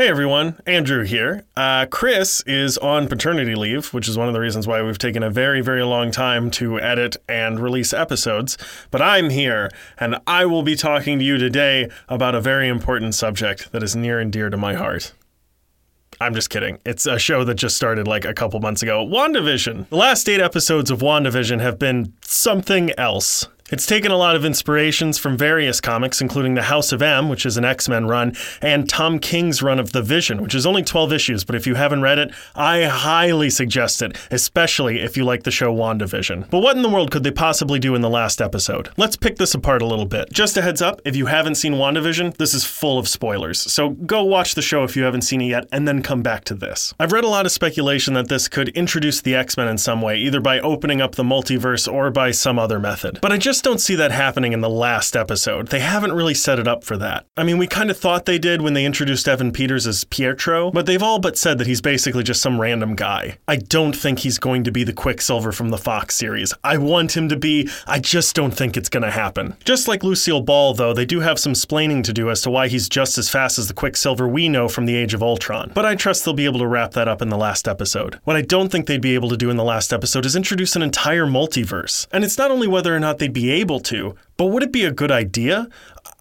Hey everyone, Andrew here. Uh, Chris is on paternity leave, which is one of the reasons why we've taken a very, very long time to edit and release episodes. But I'm here, and I will be talking to you today about a very important subject that is near and dear to my heart. I'm just kidding. It's a show that just started like a couple months ago. WandaVision. The last eight episodes of WandaVision have been something else. It's taken a lot of inspirations from various comics, including The House of M, which is an X Men run, and Tom King's run of The Vision, which is only 12 issues, but if you haven't read it, I highly suggest it, especially if you like the show WandaVision. But what in the world could they possibly do in the last episode? Let's pick this apart a little bit. Just a heads up, if you haven't seen WandaVision, this is full of spoilers, so go watch the show if you haven't seen it yet, and then come back to this. I've read a lot of speculation that this could introduce the X Men in some way, either by opening up the multiverse or by some other method. But I just don't see that happening in the last episode. They haven't really set it up for that. I mean, we kind of thought they did when they introduced Evan Peters as Pietro, but they've all but said that he's basically just some random guy. I don't think he's going to be the Quicksilver from the Fox series. I want him to be, I just don't think it's going to happen. Just like Lucille Ball, though, they do have some splaining to do as to why he's just as fast as the Quicksilver we know from the Age of Ultron. But I trust they'll be able to wrap that up in the last episode. What I don't think they'd be able to do in the last episode is introduce an entire multiverse. And it's not only whether or not they'd be able to, but would it be a good idea?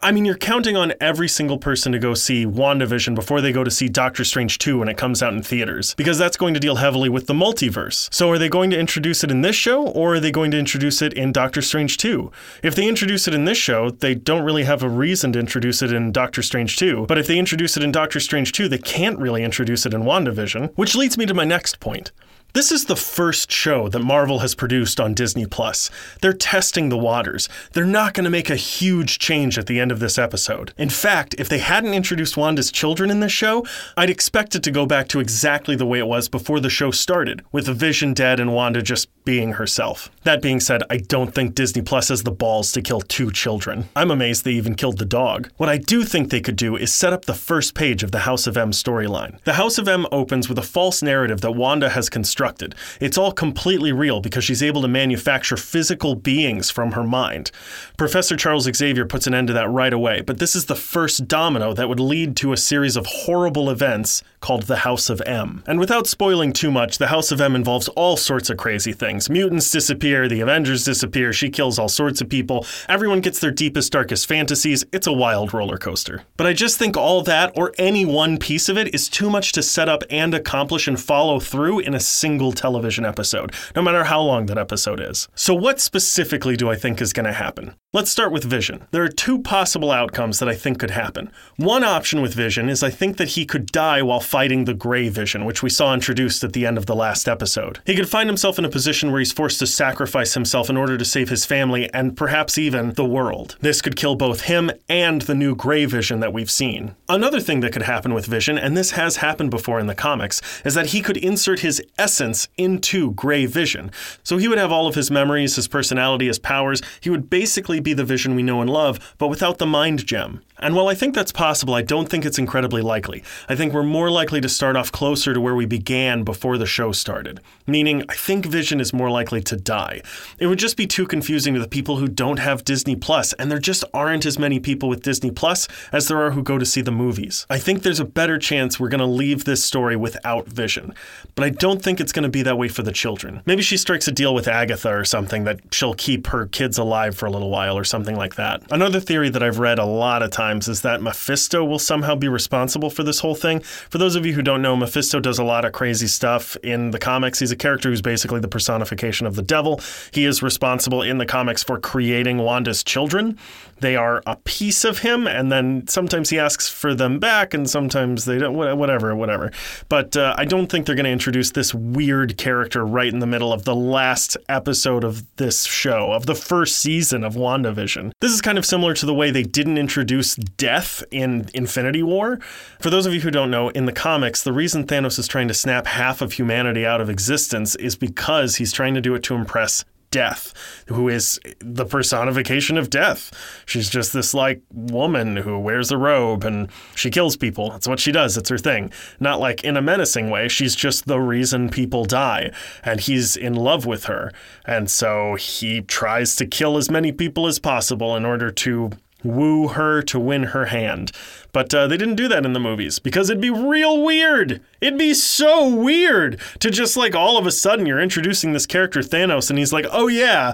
I mean, you're counting on every single person to go see WandaVision before they go to see Doctor Strange 2 when it comes out in theaters, because that's going to deal heavily with the multiverse. So, are they going to introduce it in this show, or are they going to introduce it in Doctor Strange 2? If they introduce it in this show, they don't really have a reason to introduce it in Doctor Strange 2. But if they introduce it in Doctor Strange 2, they can't really introduce it in WandaVision, which leads me to my next point. This is the first show that Marvel has produced on Disney Plus. They're testing the waters. They're not going to make a huge change at the end of this episode. In fact, if they hadn't introduced Wanda's children in this show, I'd expect it to go back to exactly the way it was before the show started, with the Vision dead and Wanda just being herself. That being said, I don't think Disney Plus has the balls to kill two children. I'm amazed they even killed the dog. What I do think they could do is set up the first page of the House of M storyline. The House of M opens with a false narrative that Wanda has constructed constructed. It's all completely real because she's able to manufacture physical beings from her mind. Professor Charles Xavier puts an end to that right away, but this is the first domino that would lead to a series of horrible events called the House of M. And without spoiling too much, the House of M involves all sorts of crazy things. Mutants disappear, the Avengers disappear, she kills all sorts of people, everyone gets their deepest, darkest fantasies. It's a wild roller coaster. But I just think all that, or any one piece of it, is too much to set up and accomplish and follow through in a single single television episode, no matter how long that episode is. So, what specifically do I think is going to happen? Let's start with Vision. There are two possible outcomes that I think could happen. One option with Vision is I think that he could die while fighting the Grey Vision, which we saw introduced at the end of the last episode. He could find himself in a position where he's forced to sacrifice himself in order to save his family and perhaps even the world. This could kill both him and the new Grey Vision that we've seen. Another thing that could happen with Vision, and this has happened before in the comics, is that he could insert his essence into Grey Vision. So he would have all of his memories, his personality, his powers. He would basically be the vision we know and love, but without the mind gem. And while I think that's possible, I don't think it's incredibly likely. I think we're more likely to start off closer to where we began before the show started. Meaning, I think Vision is more likely to die. It would just be too confusing to the people who don't have Disney Plus, and there just aren't as many people with Disney Plus as there are who go to see the movies. I think there's a better chance we're going to leave this story without Vision, but I don't think it's going to be that way for the children. Maybe she strikes a deal with Agatha or something that she'll keep her kids alive for a little while or something like that. Another theory that I've read a lot of times is that Mephisto will somehow be responsible for this whole thing. For those of you who don't know, Mephisto does a lot of crazy stuff in the comics. He's a character who's basically the personification of the devil. He is responsible in the comics for creating Wanda's children. They are a piece of him, and then sometimes he asks for them back, and sometimes they don't, whatever, whatever. But uh, I don't think they're going to introduce this weird character right in the middle of the last episode of this show, of the first season of WandaVision. This is kind of similar to the way they didn't introduce death in Infinity War. For those of you who don't know, in the comics, the reason Thanos is trying to snap half of humanity out of existence is because he's trying to do it to impress death, who is the personification of death. She's just this like woman who wears a robe and she kills people. That's what she does. It's her thing. Not like in a menacing way. She's just the reason people die. And he's in love with her. And so he tries to kill as many people as possible in order to woo her to win her hand. But uh, they didn't do that in the movies because it'd be real weird. It'd be so weird to just like all of a sudden you're introducing this character Thanos and he's like, oh yeah,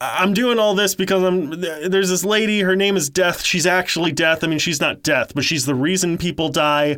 I'm doing all this because I'm there's this lady, her name is Death. She's actually Death. I mean, she's not Death, but she's the reason people die.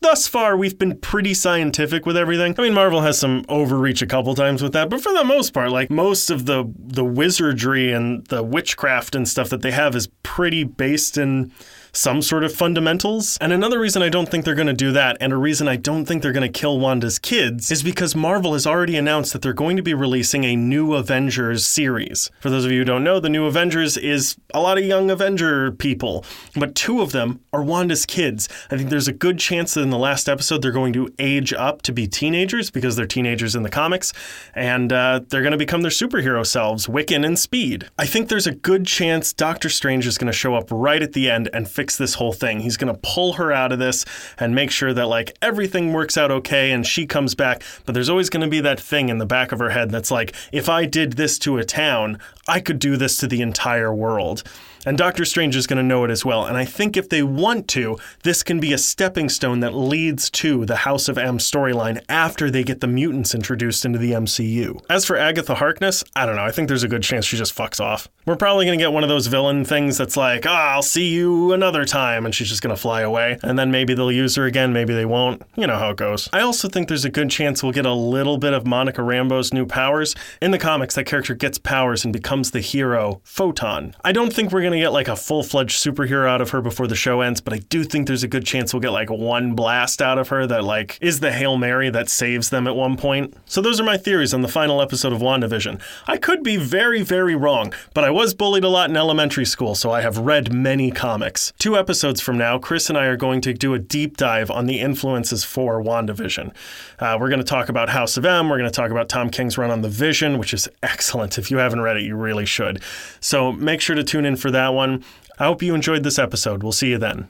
Thus far, we've been pretty scientific with everything. I mean, Marvel has some overreach a couple times with that, but for the most part, like most of the the wizardry and the witchcraft and stuff that they have is pretty based in some sort of fundamentals. And another reason I don't think they're going to do that, and a reason I don't think they're going to kill Wanda's kids, is because Marvel has already announced that they're going to be releasing a new Avengers series. For those of you who don't know, the new Avengers is a lot of young Avenger people, but two of them are Wanda's kids. I think there's a good chance in the last episode they're going to age up to be teenagers because they're teenagers in the comics, and uh, they're going to become their superhero selves, Wiccan and Speed. I think there's a good chance Doctor Strange is going to show up right at the end and fix this whole thing. He's going to pull her out of this and make sure that like everything works out okay and she comes back. But there's always going to be that thing in the back of her head that's like, if I did this to a town, I could do this to the entire world. And Doctor Strange is going to know it as well. And I think if they want to, this can be a stepping stone that leads to the House of M storyline after they get the mutants introduced into the MCU. As for Agatha Harkness, I don't know. I think there's a good chance she just fucks off. We're probably going to get one of those villain things that's like, oh, I'll see you another time, and she's just going to fly away. And then maybe they'll use her again, maybe they won't. You know how it goes. I also think there's a good chance we'll get a little bit of Monica Rambeau's new powers. In the comics, that character gets powers and becomes the hero Photon. I don't think we're going to get like a full fledged superhero out of her before the show ends, but I do think there's a good chance we'll get like one blast out of her that like is the Hail Mary that saves them at one point. So those are my theories on the final episode of WandaVision. I could be very, very wrong, but I was bullied a lot in elementary school, so I have read many comics. Two episodes from now, Chris and I are going to do a deep dive on the influences for WandaVision. Uh, we're going to talk about House of M. We're going to talk about Tom King's run on The Vision, which is excellent. If you haven't read it, you really should. So make sure to tune in for that one. I hope you enjoyed this episode. We'll see you then.